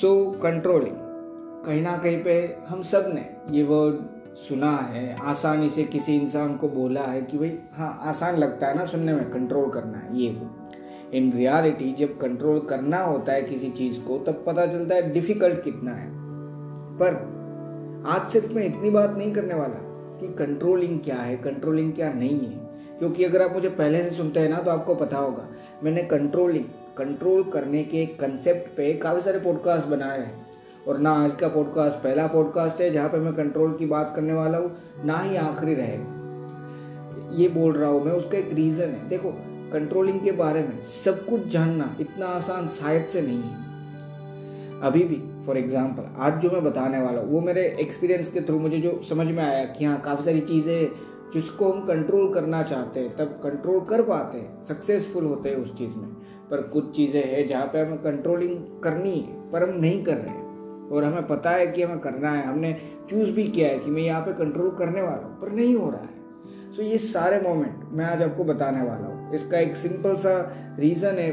सो controlling कहीं ना कहीं पे हम सबने ये वर्ड सुना है, आसानी से किसी इंसान को बोला है कि भाई हाँ आसान लगता है ना सुनने में कंट्रोल करना है, ये वो। इन रियलिटी जब कंट्रोल करना होता है किसी चीज़ को, तब पता चलता है डिफ़िकल्ट कितना है। पर आज सिर्फ़ मैं इतनी बात नहीं करने वाला कि कंट्रोलिंग क्या है कंट्रोलिंग क्या नहीं है। क्योंकि अगर आप मुझे पहले से सुनते हैं ना तो आपको पता होगा, मैंने कंट्रोलिंग कंट्रोल करने के कंसेप्ट पे काफ़ी सारे पॉडकास्ट बनाए हैं। और ना आज का पॉडकास्ट पहला पॉडकास्ट है जहाँ पे मैं कंट्रोल की बात करने वाला हूँ, ना ही आखिरी रहेगा। ये बोल रहा हूँ मैं, उसका एक रीज़न है। देखो कंट्रोलिंग के बारे में सब कुछ जानना इतना आसान शायद से नहीं है। अभी भी फॉर एग्ज़ाम्पल आज जो मैं बताने वाला हूँ, वो मेरे एक्सपीरियंस के थ्रू मुझे जो समझ में आया कि हाँ काफ़ी सारी चीज़ें जिसको हम कंट्रोल करना चाहते हैं, तब कंट्रोल कर पाते हैं सक्सेसफुल होते हैं उस चीज़ में। पर कुछ चीज़ें हैं जहाँ पे हमें कंट्रोलिंग करनी है, पर हम नहीं कर रहे हैं। और हमें पता है कि हमें करना है। हमने चूज़ भी किया है कि मैं यहाँ पे कंट्रोल करने वाला हूँ, पर नहीं हो रहा है। सो ये सारे मोमेंट मैं आज आपको बताने वाला हूँ। इसका एक सिंपल सा रीज़न है।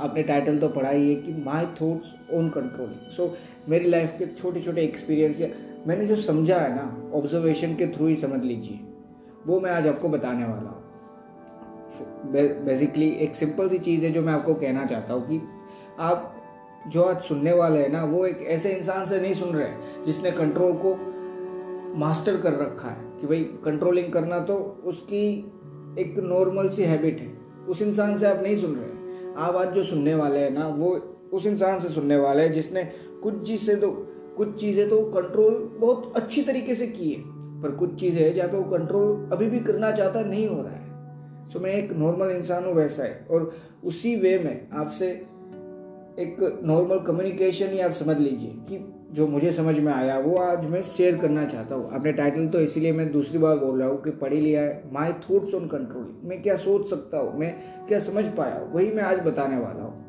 आपने टाइटल तो पढ़ा ही है कि my thoughts on controlling so मेरी लाइफ के छोटे छोटे एक्सपीरियंस या मैंने जो समझा है ना ऑब्जर्वेशन के थ्रू ही समझ लीजिए। वो मैं आज आपको बताने वाला हूँ। बेसिकली एक सिंपल सी चीज़ है जो मैं आपको कहना चाहता हूँ कि आप जो आज सुनने वाले हैं ना, वो एक ऐसे इंसान से नहीं सुन रहे हैं जिसने कंट्रोल को मास्टर कर रखा है कि भाई कंट्रोलिंग करना तो उसकी एक नॉर्मल सी हैबिट है। उस इंसान से आप नहीं सुन रहे हैं। आप आज जो सुनने वाले हैं ना, वो उस इंसान से सुनने वाले हैं जिसने कुछ चीज़ें तो कुछ चीज़ें तो कंट्रोल बहुत अच्छी तरीके से की है। पर कुछ चीज़ें हैं जहाँ पे वो कंट्रोल अभी भी करना चाहता नहीं हो रहा है। सो मैं एक नॉर्मल इंसान हूँ, वैसा है। और उसी वे में आपसे एक नॉर्मल कम्युनिकेशन ही आप समझ लीजिए कि जो मुझे समझ में आया, वो आज मैं शेयर करना चाहता हूँ। अपने टाइटल तो इसीलिए मैं दूसरी बार बोल रहा हूँ कि पढ़ी लिया है। माई थॉट्स ऑन कंट्रोल मैं क्या सोच सकता हूँ? मैं क्या समझ पाया हूँ? वही मैं आज बताने वाला हूँ।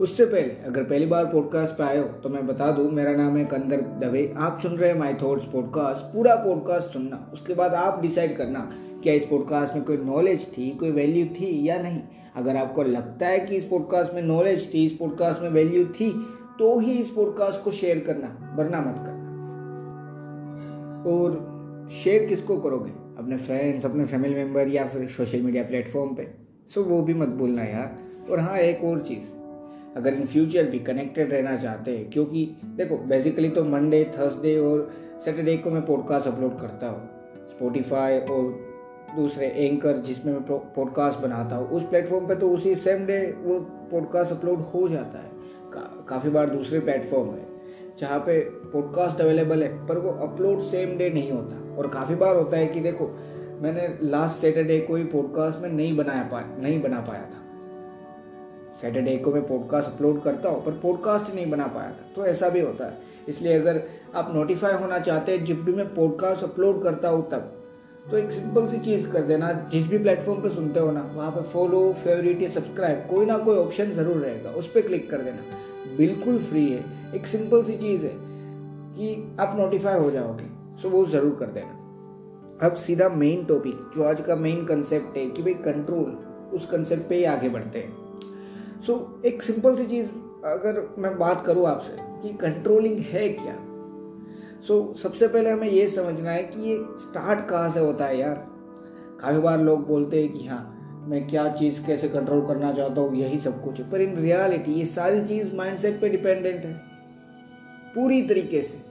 उससे पहले, अगर पहली बार पॉडकास्ट पे आए हो तो मैं बता दूँ, मेरा नाम है कंदर दवे। आप सुन रहे हैं माई थॉट्स पॉडकास्ट पूरा पॉडकास्ट सुनना। उसके बाद आप डिसाइड करना क्या इस पॉडकास्ट में कोई नॉलेज थी, कोई वैल्यू थी या नहीं? अगर आपको लगता है कि इस पॉडकास्ट में नॉलेज थी, इस पॉडकास्ट में वैल्यू थी तो ही इस पॉडकास्ट को शेयर करना, वरना मत करना। और शेयर किसको करोगे? अपने फ्रेंड्स अपने फैमिली मेंबर या फिर सोशल मीडिया प्लेटफॉर्म पे? सो वो भी मत भूलना यार। और हाँ एक और चीज़। अगर इन फ्यूचर भी कनेक्टेड रहना चाहते हैं, क्योंकि देखो बेसिकली तो मंडे थर्सडे और सैटरडे को मैं पॉडकास्ट अपलोड करता हूँ। स्पोटिफाई और दूसरे एंकर जिसमें मैं पॉडकास्ट बनाता हूँ उस प्लेटफॉर्म पे तो उसी सेम डे वो पॉडकास्ट अपलोड हो जाता है। का, काफ़ी बार दूसरे प्लेटफॉर्म है जहाँ पे पॉडकास्ट अवेलेबल है पर वो अपलोड सेम डे नहीं होता। और काफ़ी बार होता है कि देखो मैंने लास्ट सैटरडे को ही पॉडकास्ट में नहीं बनाया पाया नहीं बना पाया था। सैटरडे को मैं पॉडकास्ट अपलोड करता हूँ पर पॉडकास्ट नहीं बना पाया था। तो ऐसा भी होता है। इसलिए अगर आप नोटिफाई होना चाहते हैं जब भी मैं पॉडकास्ट अपलोड करता हूँ तब तो एक सिंपल सी चीज़ कर देना। जिस भी प्लेटफॉर्म पे सुनते हो ना वहाँ पे फॉलो फेवरेट या सब्सक्राइब कोई ना कोई ऑप्शन ज़रूर रहेगा। उस पर क्लिक कर देना। बिल्कुल फ्री है। एक सिंपल सी चीज़ है कि आप नोटिफाई हो जाओगे सो वो ज़रूर कर देना। अब सीधा मेन टॉपिक जो आज का मेन कंसेप्ट है कि भाई कंट्रोल उस कंसेप्ट पे ही आगे बढ़ते हैं। सो so, एक सिंपल सी चीज़ अगर मैं बात करूँ आपसे कि कंट्रोलिंग है क्या? सो so, सबसे पहले हमें ये समझना है कि ये स्टार्ट कहाँ से होता है यार? काफ़ी बार लोग बोलते हैं कि हाँ मैं क्या चीज़ कैसे कंट्रोल करना चाहता हूँ यही सब कुछ है। पर इन रियलिटी ये सारी चीज़ माइंडसेट पे डिपेंडेंट है। पूरी तरीके से।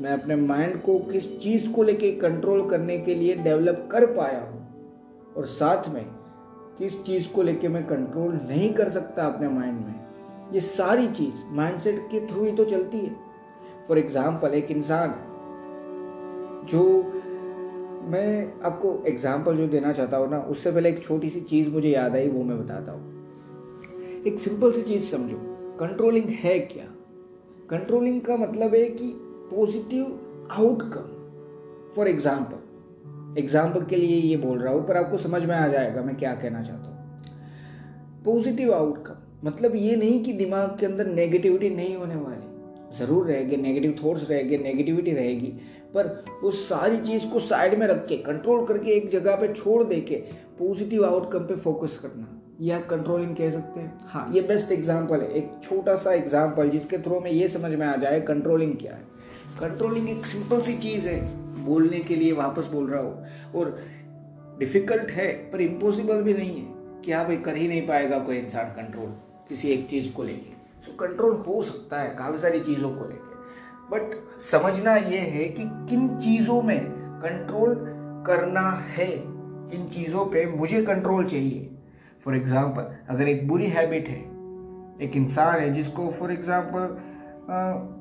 मैं अपने माइंड को किस चीज़ को लेके कंट्रोल करने के लिए डेवलप कर पाया हूँ और साथ में किस चीज़ को लेके मैं कंट्रोल नहीं कर सकता अपने माइंड में ये सारी चीज़ माइंडसेट के थ्रू ही तो चलती है। फॉर एग्ज़ाम्पल एक इंसान है, जो मैं आपको एग्ज़ाम्पल जो देना चाहता हूँ ना, उससे पहले एक छोटी सी चीज़ मुझे याद आई, वो मैं बताता हूँ। एक सिंपल सी चीज़ समझो कंट्रोलिंग है क्या? कंट्रोलिंग का मतलब है कि positive outcome for example example के लिए ये बोल रहा हूँ, पर आपको समझ में आ जाएगा मैं क्या कहना चाहता हूँ। पॉजिटिव आउटकम मतलब ये नहीं कि दिमाग के अंदर नेगेटिविटी नहीं होने वाली। ज़रूर रहेगी नेगेटिव थॉट्स रहेंगे नेगेटिविटी रहेगी, पर उस सारी चीज़ को साइड में रख के कंट्रोल करके एक जगह पे छोड़ दे के पॉजिटिव आउटकम पे फोकस करना। ये आप कंट्रोलिंग कह सकते हैं। हाँ ये बेस्ट एग्ज़ाम्पल है। एक छोटा सा एग्ज़ाम्पल जिसके थ्रू में ये समझ में आ जाए कंट्रोलिंग क्या है। कंट्रोलिंग एक सिंपल सी चीज़ है, बोलने के लिए वापस बोल रहा हो। और डिफ़िकल्ट है, पर इम्पॉसिबल भी नहीं है कि हाँ भाई कर ही नहीं पाएगा कोई इंसान कंट्रोल किसी एक चीज़ को लेके। कंट्रोल हो सकता है काफ़ी सारी चीज़ों को लेके। बट समझना ये है कि किन चीज़ों में कंट्रोल करना है, किन चीज़ों पे मुझे कंट्रोल चाहिए। फॉर एग्ज़ाम्पल अगर एक बुरी हैबिट है, एक इंसान है जिसको फॉर एग्ज़ाम्पल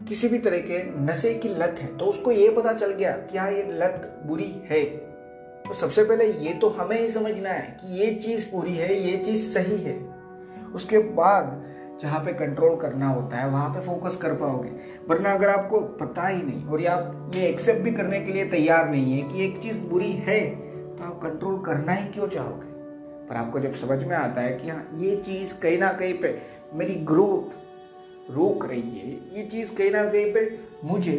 किसी भी तरह के नशे की लत है तो उसको ये पता चल गया कि हाँ ये लत बुरी है। तो सबसे पहले ये तो हमें ही समझना है कि ये चीज़ बुरी है, ये चीज़ सही है। उसके बाद जहाँ पे कंट्रोल करना होता है, वहाँ पे फोकस कर पाओगे। वरना अगर आपको पता ही नहीं, और ये आप, ये एक्सेप्ट भी करने के लिए तैयार नहीं है कि एक चीज़ बुरी है तो आप कंट्रोल करना ही क्यों चाहोगे? पर आपको जब समझ में आता है कि हाँ ये चीज़ कहीं ना कहीं पे मेरी ग्रोथ रोक रही है, ये चीज़ कहीं ना कहीं पे मुझे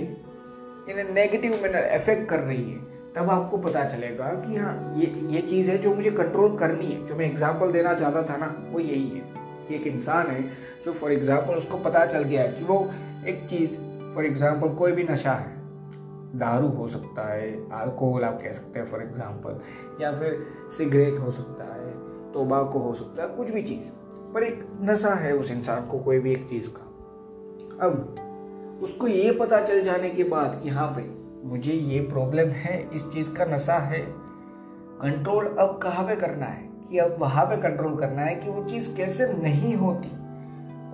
इन नेगेटिव मैनर इफ़ेक्ट कर रही है, तब आपको पता चलेगा कि हाँ ये ये चीज़ है जो मुझे कंट्रोल करनी है। जो मैं एग्जांपल देना चाहता था ना, वो यही है। कि एक इंसान है जो फॉर एग्जांपल उसको पता चल गया है कि वो एक चीज़ फॉर एग्जांपल कोई भी नशा है, दारू हो सकता है अल्कोहल आप कह सकते हैं फॉर एग्जांपल या फिर सिगरेट हो सकता है तोबाको हो सकता है, कुछ भी चीज़। पर एक नशा है उस इंसान को, कोई भी एक चीज़ का। अब उसको ये पता चल जाने के बाद कि हाँ भाई, मुझे ये प्रॉब्लम है, इस चीज़ का नशा है कंट्रोल अब कहाँ पे करना है? कि अब वहाँ पे कंट्रोल करना है कि वो चीज़ कैसे नहीं होती।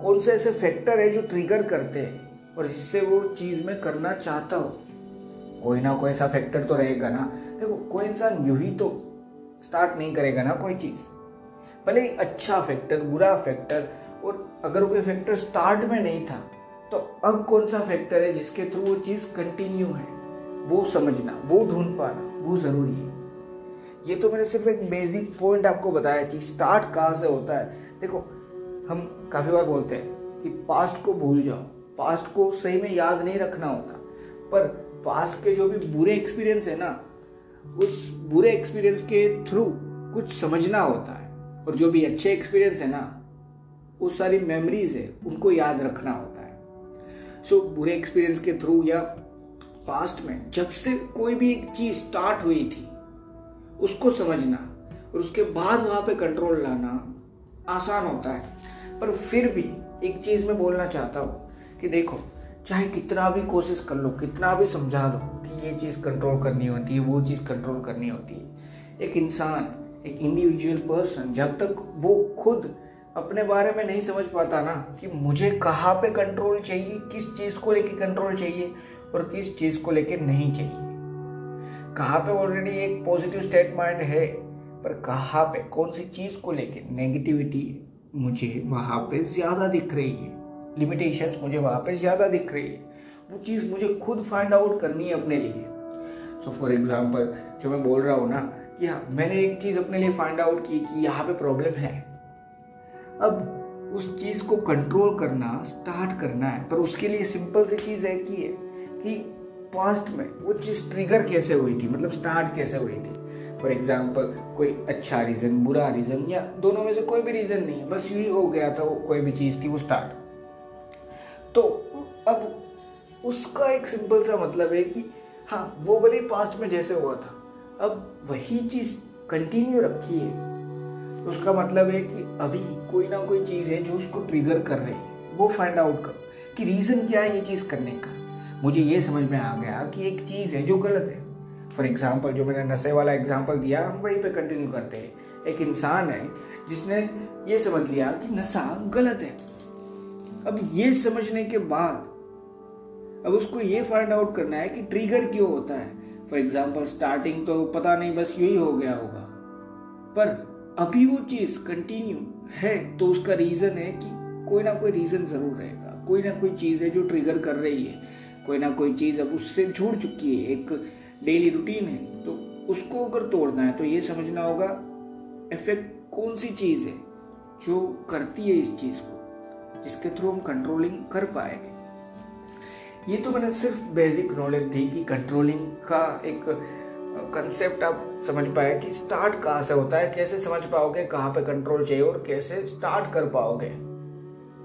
कौन से ऐसे फैक्टर है जो ट्रिगर करते हैं और जिससे वो चीज़ में करना चाहता हो। कोई ना कोई ऐसा फैक्टर तो रहेगा ना। देखो, कोई इंसान यू ही तो स्टार्ट नहीं करेगा ना कोई चीज़। भले ही अच्छा फैक्टर बुरा फैक्टर और अगर कोई फैक्टर स्टार्ट में नहीं था तो अब कौन सा फैक्टर है जिसके थ्रू वो चीज़ कंटिन्यू है? वो समझना, वो ढूंढ पाना, वो ज़रूरी है। ये तो मैंने सिर्फ़ एक बेसिक पॉइंट आपको बताया कि स्टार्ट कहाँ से होता है। देखो हम काफ़ी बार बोलते हैं कि पास्ट को भूल जाओ। पास्ट को सही में याद नहीं रखना होता। पर पास्ट के जो भी बुरे एक्सपीरियंस है ना उस बुरे एक्सपीरियंस के थ्रू कुछ समझना होता है। और जो भी अच्छे एक्सपीरियंस है ना वो सारी मेमोरीज है उनको याद रखना होता है। सो so, बुरे एक्सपीरियंस के थ्रू या पास्ट में जब से कोई भी चीज़ स्टार्ट हुई थी उसको समझना और उसके बाद वहाँ पे कंट्रोल लाना आसान होता है। पर फिर भी एक चीज़ मैं बोलना चाहता हूँ कि देखो, चाहे कितना भी कोशिश कर लो, कितना भी समझा लो कि ये चीज़ कंट्रोल करनी होती है, वो चीज़ कंट्रोल करनी होती है। एक इंसान, एक इंडिविजुअल पर्सन जब तक वो खुद अपने बारे में नहीं समझ पाता ना कि मुझे कहाँ पे कंट्रोल चाहिए, किस चीज़ को लेके कंट्रोल चाहिए और किस चीज़ को लेके नहीं चाहिए। कहाँ पे ऑलरेडी एक पॉजिटिव स्टेट माइंड है, पर कहाँ पे, कौन सी चीज़ को लेके नेगेटिविटी मुझे वहाँ पे ज़्यादा दिख रही है? लिमिटेशंस मुझे वहाँ पे ज़्यादा दिख रही है। वो चीज़ मुझे खुद फाइंड आउट करनी है अपने लिए। सो फॉर एग्ज़ाम्पल जो मैं बोल रहा हूँ ना, कि हाँ मैंने एक चीज़ अपने लिए फाइंड आउट की कि यहाँ पे प्रॉब्लम है। अब उस चीज़ को कंट्रोल करना स्टार्ट करना है, पर उसके लिए सिंपल सी चीज़ है कि कि पास्ट में, वो चीज़ ट्रिगर कैसे हुई थी मतलब स्टार्ट कैसे हुई थी? फॉर एग्ज़ाम्पल कोई अच्छा रीजन बुरा रीजन या दोनों में से कोई भी रीजन नहीं है बस यही हो गया था, वो कोई भी चीज़ थी, वो स्टार्ट तो अब उसका एक सिंपल सा मतलब है कि हाँ वो भले पास्ट में जैसे हुआ था, अब वही चीज़ कंटिन्यू रखी है। उसका मतलब है कि अभी कोई ना कोई चीज़ है जो उसको ट्रिगर कर रही है, वो फाइंड आउट करो कि रीज़न क्या है ये चीज़ करने का। मुझे ये समझ में आ गया कि एक चीज़ है जो गलत है। फॉर एग्ज़ाम्पल जो मैंने नशे वाला एग्ज़ाम्पल दिया, हम वहीं पे कंटिन्यू करते हैं। एक इंसान है, जिसने ये समझ लिया कि नशा गलत है। अब ये समझने के बाद, अब उसको ये फाइंड आउट करना है कि ट्रिगर क्यों होता है। फॉर एग्ज़ाम्पल स्टार्टिंग तो पता नहीं, बस यही हो गया होगा। पर अभी वो चीज़ कंटिन्यू है तो उसका रीजन है कि कोई ना कोई रीजन ज़रूर रहेगा। कोई ना कोई चीज़ है जो ट्रिगर कर रही है। कोई ना कोई चीज़ अब उससे जुड़ चुकी है, एक डेली रूटीन है तो उसको अगर तोड़ना है तो ये समझना होगा इफ़ेक्ट कौन सी चीज़ है जो करती है इस चीज़ को, जिसके थ्रू हम कंट्रोलिंग कर पाएँगे। ये तो मैंने सिर्फ़ बेसिक नॉलेज दी कि कंट्रोलिंग का एक कंसेप्ट आप समझ पाए कि स्टार्ट कहाँ से होता है, कैसे समझ पाओगे, कहाँ पे कंट्रोल चाहिए और कैसे स्टार्ट कर पाओगे।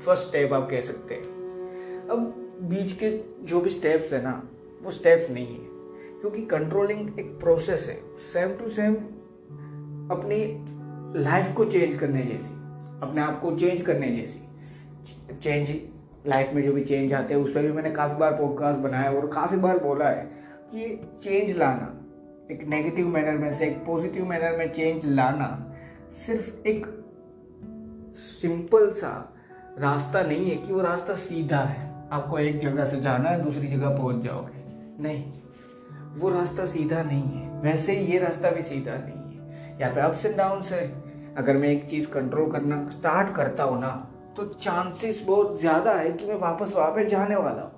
फ़र्स्ट स्टेप आप कह सकते हैं। अब बीच के जो भी स्टेप्स है ना, वो स्टेप्स नहीं है। क्योंकि कंट्रोलिंग एक प्रोसेस है। सेम टू सेम अपनी लाइफ को चेंज करने जैसी, अपने आप को चेंज करने जैसी। चेंज लाइफ में जो भी चेंज आते हैं, उस पर भी मैंने काफ़ी बार पॉडकास्ट बनाया और काफ़ी बार बोला है कि चेंज लाना, एक नेगेटिव मैनर में से एक पॉजिटिव मैनर में चेंज लाना सिर्फ़ एक सिंपल सा रास्ता नहीं है कि वो रास्ता सीधा है। आपको एक जगह से जाना है, दूसरी जगह पहुँच जाओगे। नहीं, वो रास्ता सीधा नहीं है। वैसे ही ये रास्ता भी सीधा नहीं है। यहाँ पे अप्स एंड डाउन है। अगर मैं एक चीज़ कंट्रोल करना स्टार्ट करता हूँ ना तो चांसेस बहुत ज़्यादा है कि मैं वापस वहाँ पे जाने वाला हूँ।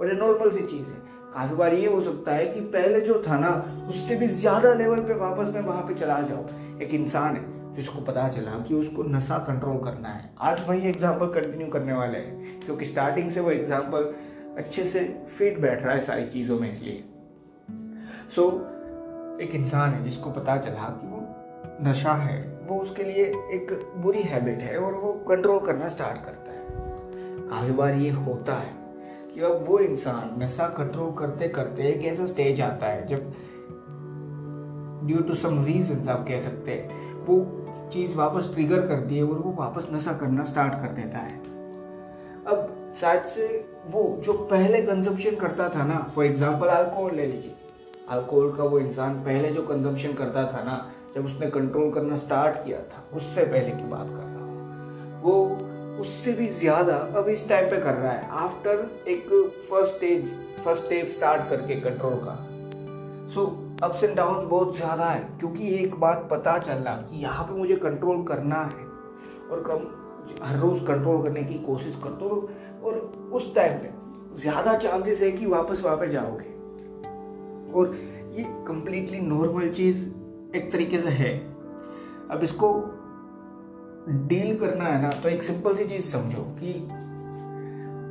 और ये नॉर्मल सी चीज़ है। काफ़ी बार ये हो सकता है कि पहले जो था ना, उससे भी ज़्यादा लेवल पे वापस मैं वहाँ पे चला जाऊँ। एक इंसान है। जिसको पता चला कि उसको नशा कंट्रोल करना है। आज वही एग्ज़ाम्पल कंटिन्यू करने वाले हैं क्योंकि स्टार्टिंग से वो एग्ज़ाम्पल अच्छे से फिट बैठ रहा है सारी चीज़ों में इसलिए। सो so, एक इंसान है जिसको पता चला कि वो नशा है वो उसके लिए एक बुरी हैबिट है और वो कंट्रोल करना स्टार्ट करता है। काफ़ी बार ये होता है कि अब वो इंसान नशा कंट्रोल करते करते एक ऐसा स्टेज आता है जब ड्यू टू सम रीजन आप कह सकते हैं वो चीज़ वापस ट्रिगर करती है और वो वापस नशा करना स्टार्ट कर देता है। अब शायद से वो जो पहले कंजम्पशन करता था ना फॉर एग्ज़ाम्पल अल्कोहल ले लीजिए। अल्कोहल का वो इंसान पहले जो कंजम्पशन करता था ना, जब उसने कंट्रोल करना स्टार्ट किया था, उससे पहले की बात कर रहा हूँ। वो उससे भी ज़्यादा अब इस टाइम पे कर रहा है। आफ्टर एक first stage first step start करके कंट्रोल का। सो अप्स एंड डाउन बहुत ज़्यादा है, क्योंकि एक बात पता चल रहा कि यहाँ पे मुझे कंट्रोल करना है और कम, हर रोज कंट्रोल करने की कोशिश करते हो और उस टाइम पे ज़्यादा चांसेस है कि वापस वहाँ पे जाओगे। और ये कंप्लीटली नॉर्मल चीज़ एक तरीके से है। अब इसको डील करना है ना तो एक सिंपल सी चीज़ समझो कि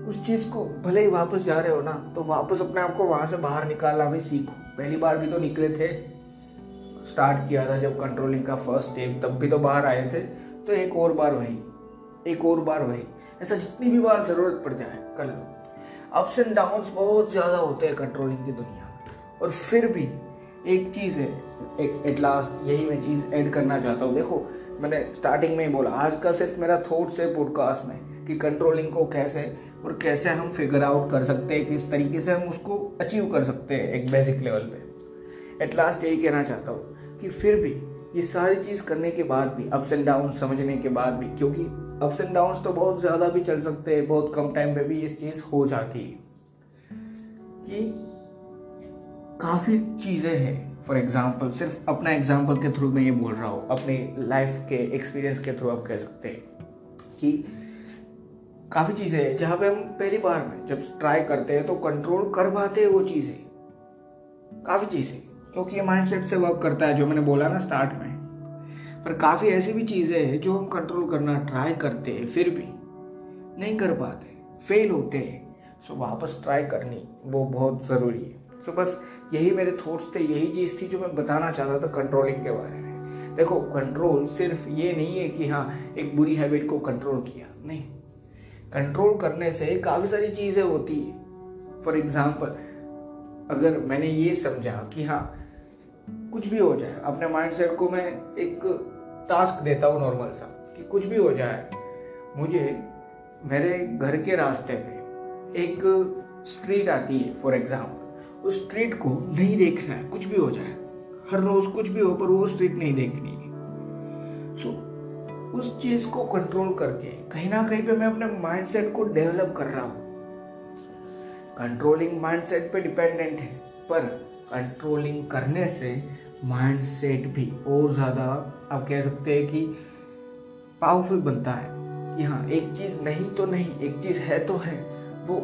उस चीज़ को भले ही वापस जा रहे हो ना तो वापस अपने आप को वहाँ से बाहर निकालना भी सीखो। पहली बार भी तो निकले थे। स्टार्ट किया था जब कंट्रोलिंग का फ़र्स्ट स्टेप तब भी तो बाहर आए थे। तो एक और बार वही, एक और बार वही। ऐसा जितनी भी बार ज़रूरत पड़ जाए, कर लो। अप्स एंड डाउन बहुत ज़्यादा होते हैं कंट्रोलिंग की दुनिया में। और फिर भी एक चीज़ है एक एट लास्ट यही मैं चीज़ ऐड करना चाहता हूँ। देखो, मैंने स्टार्टिंग में ही बोला, आज का सिर्फ़ मेरा थॉट्स है पॉडकास्ट में कि कंट्रोलिंग को कैसे और कैसे हम फिगर आउट कर सकते हैं, किस तरीके से हम उसको अचीव कर सकते हैं एक बेसिक लेवल पे। एट लास्ट यही कहना चाहता हूँ कि फिर भी ये सारी चीज़ करने के बाद भी अप्स एंड डाउन समझने के बाद भी, क्योंकि अप्स एंड डाउन तो बहुत ज़्यादा भी चल सकते हैं, बहुत कम टाइम में भी ये चीज़ हो जाती है। कि काफ़ी चीज़ें हैं। फॉर एग्ज़ाम्पल सिर्फ़ अपना एग्ज़ाम्पल के थ्रू मैं ये बोल रहा हूँ, अपने लाइफ के एक्सपीरियंस के थ्रू आप कह सकते हैं कि काफ़ी चीज़ें हैं, जहाँ पे हम पहली बार में जब ट्राई करते हैं तो कंट्रोल कर पाते हैं वो चीज़ें। काफ़ी चीज़ें क्योंकि ये माइंडसेट से वर्क करता है, जो मैंने बोला ना स्टार्ट में। पर काफ़ी ऐसी भी चीज़ें हैं जो हम कंट्रोल करना ट्राई करते हैं, फिर भी नहीं कर पाते फेल होते हैं। सो वापस ट्राई करनी वो बहुत ज़रूरी है। सो बस यही मेरे थॉट्स थे, यही चीज़ थी जो मैं बताना चाहता था कंट्रोलिंग के बारे में। देखो कंट्रोल सिर्फ़ ये नहीं है कि हाँ एक बुरी हैबिट को कंट्रोल किया, नहीं। कंट्रोल करने से काफ़ी सारी चीज़ें होती है। फॉर एग्ज़ाम्पल अगर मैंने ये समझा कि हाँ कुछ भी हो जाए अपने माइंडसेट को मैं एक टास्क देता हूँ नॉर्मल सा कि कुछ भी हो जाए मुझे मेरे घर के रास्ते पे एक स्ट्रीट आती है फॉर एग्ज़ाम्पल उस स्ट्रीट को नहीं देखना है कुछ भी हो जाए हर रोज कुछ भी हो पर वो स्ट्रीट नहीं देखनी है। सो so, उस चीज़ को कंट्रोल करके, कहीं ना कहीं पे मैं अपने माइंडसेट को डेवलप कर रहा हूँ। कंट्रोलिंग माइंडसेट पे डिपेंडेंट है, पर कंट्रोलिंग करने से माइंडसेट भी और ज़्यादा, आप कह सकते हैं कि पावरफुल बनता है। कि हाँ एक चीज़ नहीं तो नहीं, एक चीज़ है तो है। वो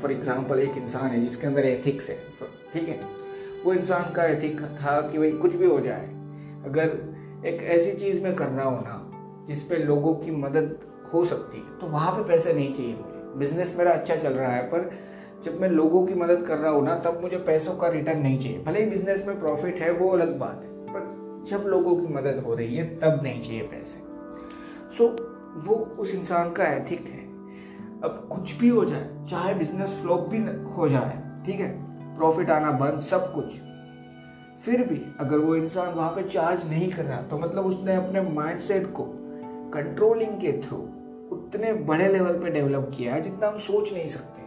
फॉर एग्ज़ाम्पल एक इंसान है जिसके अंदर एथिक्स है, ठीक है? वो इंसान का एथिक था कि भाई कुछ भी हो जाए, अगर एक ऐसी चीज़ में कर रहा हूँ ना जिसपे लोगों की मदद हो सकती है। तो वहाँ पे पैसे नहीं चाहिए मुझे। बिज़नेस मेरा अच्छा चल रहा है पर जब मैं लोगों की मदद कर रहा हूँ ना तब मुझे पैसों का रिटर्न नहीं चाहिए। भले ही बिज़नेस में प्रॉफिट है वो अलग बात है पर जब लोगों की मदद हो रही है तब नहीं चाहिए पैसे। सो so, वो उस इंसान का एथिक है। अब कुछ भी हो जाए चाहे बिज़नेस फ्लॉप भी हो जाए ठीक है? प्रॉफिट आना बंद सब कुछ। फिर भी अगर वो इंसान वहाँ पे चार्ज नहीं कर रहा तो मतलब उसने अपने माइंडसेट को कंट्रोलिंग के थ्रू उतने बड़े लेवल पे डेवलप किया है जितना हम सोच नहीं सकते।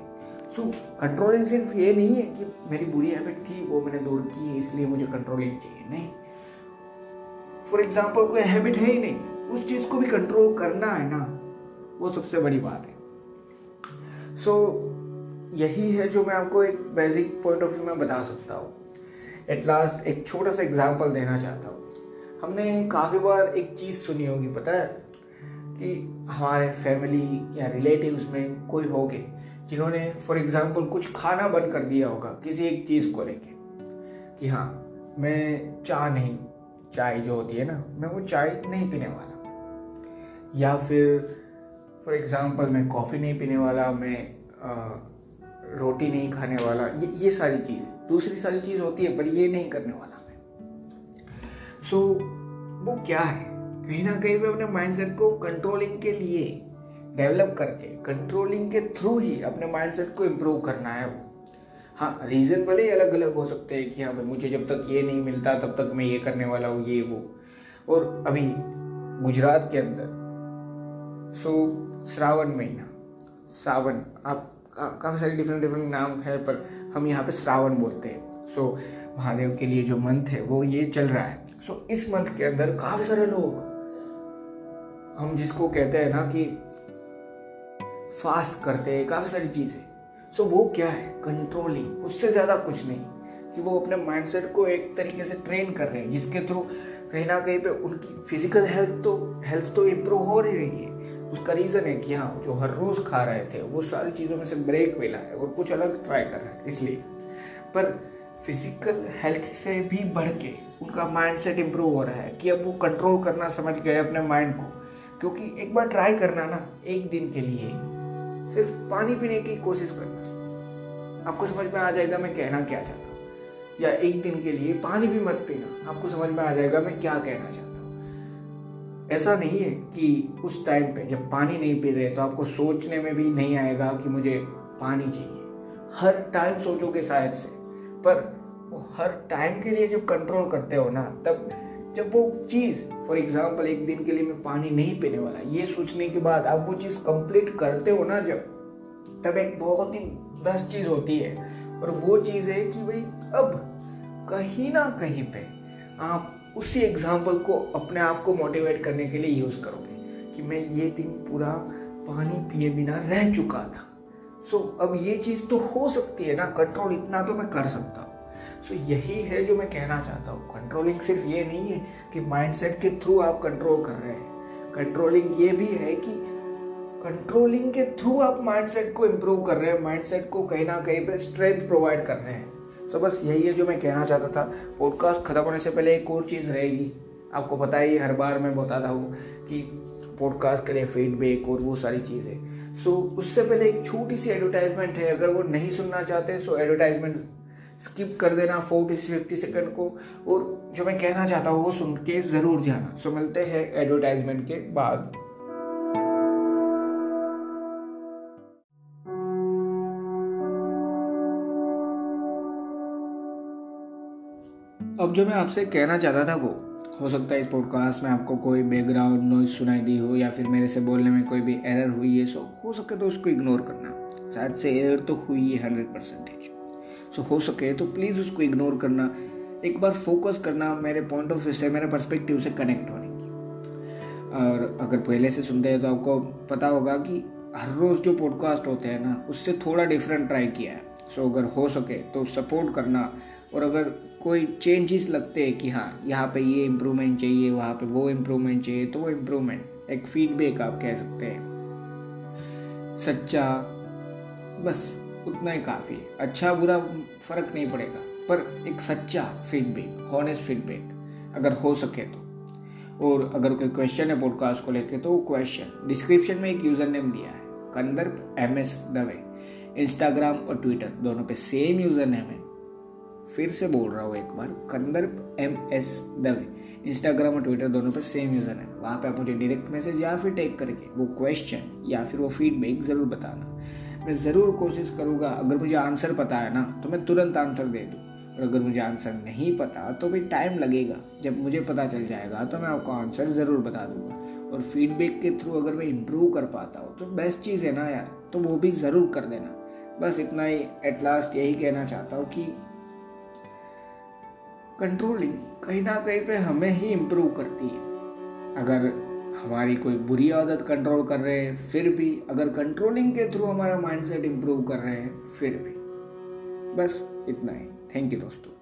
सो कंट्रोलिंग सिर्फ़ ये नहीं है कि मेरी बुरी हैबिट थी वो मैंने दूर की है इसलिए मुझे कंट्रोलिंग चाहिए। नहीं। फॉर एग्ज़ाम्पल कोई हैबिट है ही नहीं। उस चीज़ को भी कंट्रोल करना है ना वो सबसे बड़ी बात है। सो so, यही है जो मैं आपको एक बेसिक पॉइंट ऑफ़ व्यू में बता सकता हूँ। एट लास्ट एक छोटा सा एग्ज़ाम्पल देना चाहता हूँ। हमने काफ़ी बार एक चीज़ सुनी होगी पता है? कि हमारे फैमिली या रिलेटिव्स में कोई हो गए जिन्होंने फॉर एग्ज़ाम्पल कुछ खाना बंद कर दिया होगा किसी एक चीज़ को लेके कि हाँ मैं चाय नहीं चाय जो होती है ना मैं वो चाय नहीं पीने वाला। या फिर फॉर एग्ज़ाम्पल मैं कॉफ़ी नहीं पीने वाला मैं आ, रोटी नहीं खाने वाला ये ये सारी चीज़ दूसरी सारी चीज़ होती है पर ये नहीं करने वाला मैं। सो so, वो क्या है? कहीं ना कहीं पे अपने माइंडसेट को कंट्रोलिंग के लिए डेवलप करके कंट्रोलिंग के थ्रू ही अपने माइंडसेट को इम्प्रूव करना है वो। हाँ रीज़न भले ही अलग अलग हो सकते हैं कि हाँ भाई मुझे जब तक ये नहीं मिलता, तब तक मैं ये करने वाला हूँ, ये, वो। और अभी गुजरात के अंदर सो श्रावण महीना, सावन, आप काफ़ी सारे डिफरेंट डिफरेंट नाम है, पर हम यहाँ पे श्रावण बोलते हैं। सो महादेव के लिए जो मंथ है, वो ये चल रहा है। सो इस मंथ के अंदर काफ़ी सारे लोग हम जिसको कहते हैं ना कि फास्ट करते हैं, काफ़ी सारी चीज़ें। सो वो क्या है? कंट्रोलिंग उससे ज़्यादा कुछ नहीं कि वो अपने माइंडसेट को एक तरीके से ट्रेन कर रहे हैं, जिसके थ्रू कहीं ना कहीं पे उनकी फ़िज़िकल हेल्थ तो हेल्थ तो इम्प्रूव हो रही है। उसका रीज़न है कि हाँ जो हर रोज़ खा रहे थे, वो सारी चीज़ों में से ब्रेक मिला है और कुछ अलग ट्राई कर रहे हैं, इसलिए। पर फ़िज़िकल हेल्थ से भी बढ़ के उनका माइंड सेट इम्प्रूव हो रहा है कि अब वो कंट्रोल करना समझ गए अपने माइंड को। क्योंकि एक बार ट्राई करना ना, एक दिन के लिए सिर्फ़ पानी पीने की कोशिश करना। आपको समझ में आ जाएगा मैं कहना क्या चाहता हूँ। या एक दिन के लिए पानी भी मत पीना, आपको समझ में आ जाएगा मैं क्या कहना चाहता हूँ। ऐसा नहीं है कि उस टाइम पे जब पानी नहीं पी रहे तो आपको सोचने में भी नहीं आएगा कि मुझे पानी चाहिए। हर टाइम सोचोगे शायद से, पर वो हर टाइम के लिए जब कंट्रोल करते हो ना, तब जब वो चीज़ फॉर एग्ज़ाम्पल एक दिन के लिए मैं पानी नहीं पीने वाला। ये सोचने के बाद आप वो चीज़ कंप्लीट करते हो ना जब तब एक बहुत ही बेस्ट चीज़ होती है। और वो चीज़ है कि भाई अब कहीं ना कहीं पे आप उसी एग्ज़ाम्पल को अपने आप को मोटिवेट करने के लिए यूज़ करोगे कि मैं ये दिन पूरा पानी पिए बिना रह चुका था। सो so, अब ये चीज़ तो हो सकती है ना कंट्रोल इतना तो मैं कर सकता हूँ। सो so, यही है जो मैं कहना चाहता हूँ। कंट्रोलिंग सिर्फ़ ये नहीं है कि माइंडसेट के थ्रू आप कंट्रोल कर रहे हैं। कंट्रोलिंग ये भी है कि कंट्रोलिंग के थ्रू आप माइंडसेट को इम्प्रूव कर रहे हैं माइंडसेट को कहीं ना कहीं पे स्ट्रेंथ प्रोवाइड कर रहे हैं। सो so, बस यही है जो मैं कहना चाहता था। पॉडकास्ट खत्म होने से पहले एक और चीज़ रहेगी। आपको पता ही हर बार मैं बताता हूँ कि पॉडकास्ट के लिए फीडबैक और वो सारी चीज़ें। सो so, उससे पहले एक छोटी सी एडवर्टाइजमेंट है। अगर वो नहीं सुनना चाहते सो एडवर्टाइजमेंट स्किप कर देना फोर्टी से फिफ्टी सेकेंड को। और जो मैं कहना चाहता हूँ, वो सुन के ज़रूर जाना। सो मिलते हैं एडवर्टाइजमेंट के बाद। अब जो मैं आपसे कहना चाहता था वो, हो सकता है इस पॉडकास्ट में आपको कोई बैकग्राउंड नॉइज़ सुनाई दी हो, या फिर मेरे से बोलने में कोई भी एरर हुई है सो हो सके तो उसको इग्नोर करना। शायद से एरर तो हुई है हंड्रेड परसेंटेज सो हो सके तो प्लीज़ उसको इग्नोर करना। एक बार फोकस करना मेरे पॉइंट ऑफ़ व्यू से, मेरे परस्पेक्टिव से कनेक्ट होने की। और अगर पहले से सुनते हैं तो आपको पता होगा कि हर रोज़ जो पॉडकास्ट होते हैं ना, उससे थोड़ा डिफरेंट ट्राई किया है। सो अगर हो सके तो सपोर्ट करना। और अगर कोई चेंजेस लगते हैं कि हाँ यहाँ पे ये इम्प्रूवमेंट चाहिए, वहाँ पे वो इम्प्रूवमेंट चाहिए तो वो इम्प्रूवमेंट एक फीडबैक आप कह सकते हैं। सच्चा, बस। उतना ही काफ़ी है। अच्छा बुरा फ़र्क नहीं पड़ेगा, पर एक सच्चा फीडबैक हॉनेस्ट फीडबैक अगर हो सके तो। और अगर कोई क्वेश्चन है पॉडकास्ट को लेके तो वो क्वेश्चन डिस्क्रिप्शन में एक यूज़र नेम दिया है, Kandarp M S Dave. Instagram और ट्विटर दोनों पे सेम यूज़र नेम है। फिर से बोल रहा हूँ एक बार, Kandarp M S Dave. Instagram और ट्विटर दोनों पे सेम यूज़र है। वहाँ पे आप मुझे डायरेक्ट मैसेज या फिर टेक करके वो क्वेश्चन या फिर वो फीडबैक ज़रूर बताना। मैं ज़रूर कोशिश करूँगा, अगर मुझे आंसर पता है ना तो मैं तुरंत आंसर दे दूँ। और अगर मुझे आंसर नहीं पता तो भी टाइम लगेगा। जब मुझे पता चल जाएगा तो मैं आपको आंसर ज़रूर बता दूँगा। और फीडबैक के थ्रू अगर मैं इम्प्रूव कर पाता हूँ तो बेस्ट चीज़ है ना यार तो वो भी ज़रूर कर देना। बस इतना ही एट लास्ट यही कहना चाहता हूँ कि कंट्रोलिंग कहीं ना कहीं पे हमें ही इम्प्रूव करती है। अगर हमारी कोई बुरी आदत कंट्रोल कर रहे हैं, फिर भी अगर कंट्रोलिंग के थ्रू हमारा माइंडसेट इम्प्रूव कर रहे हैं, फिर भी। बस इतना ही। थैंक यू दोस्तों।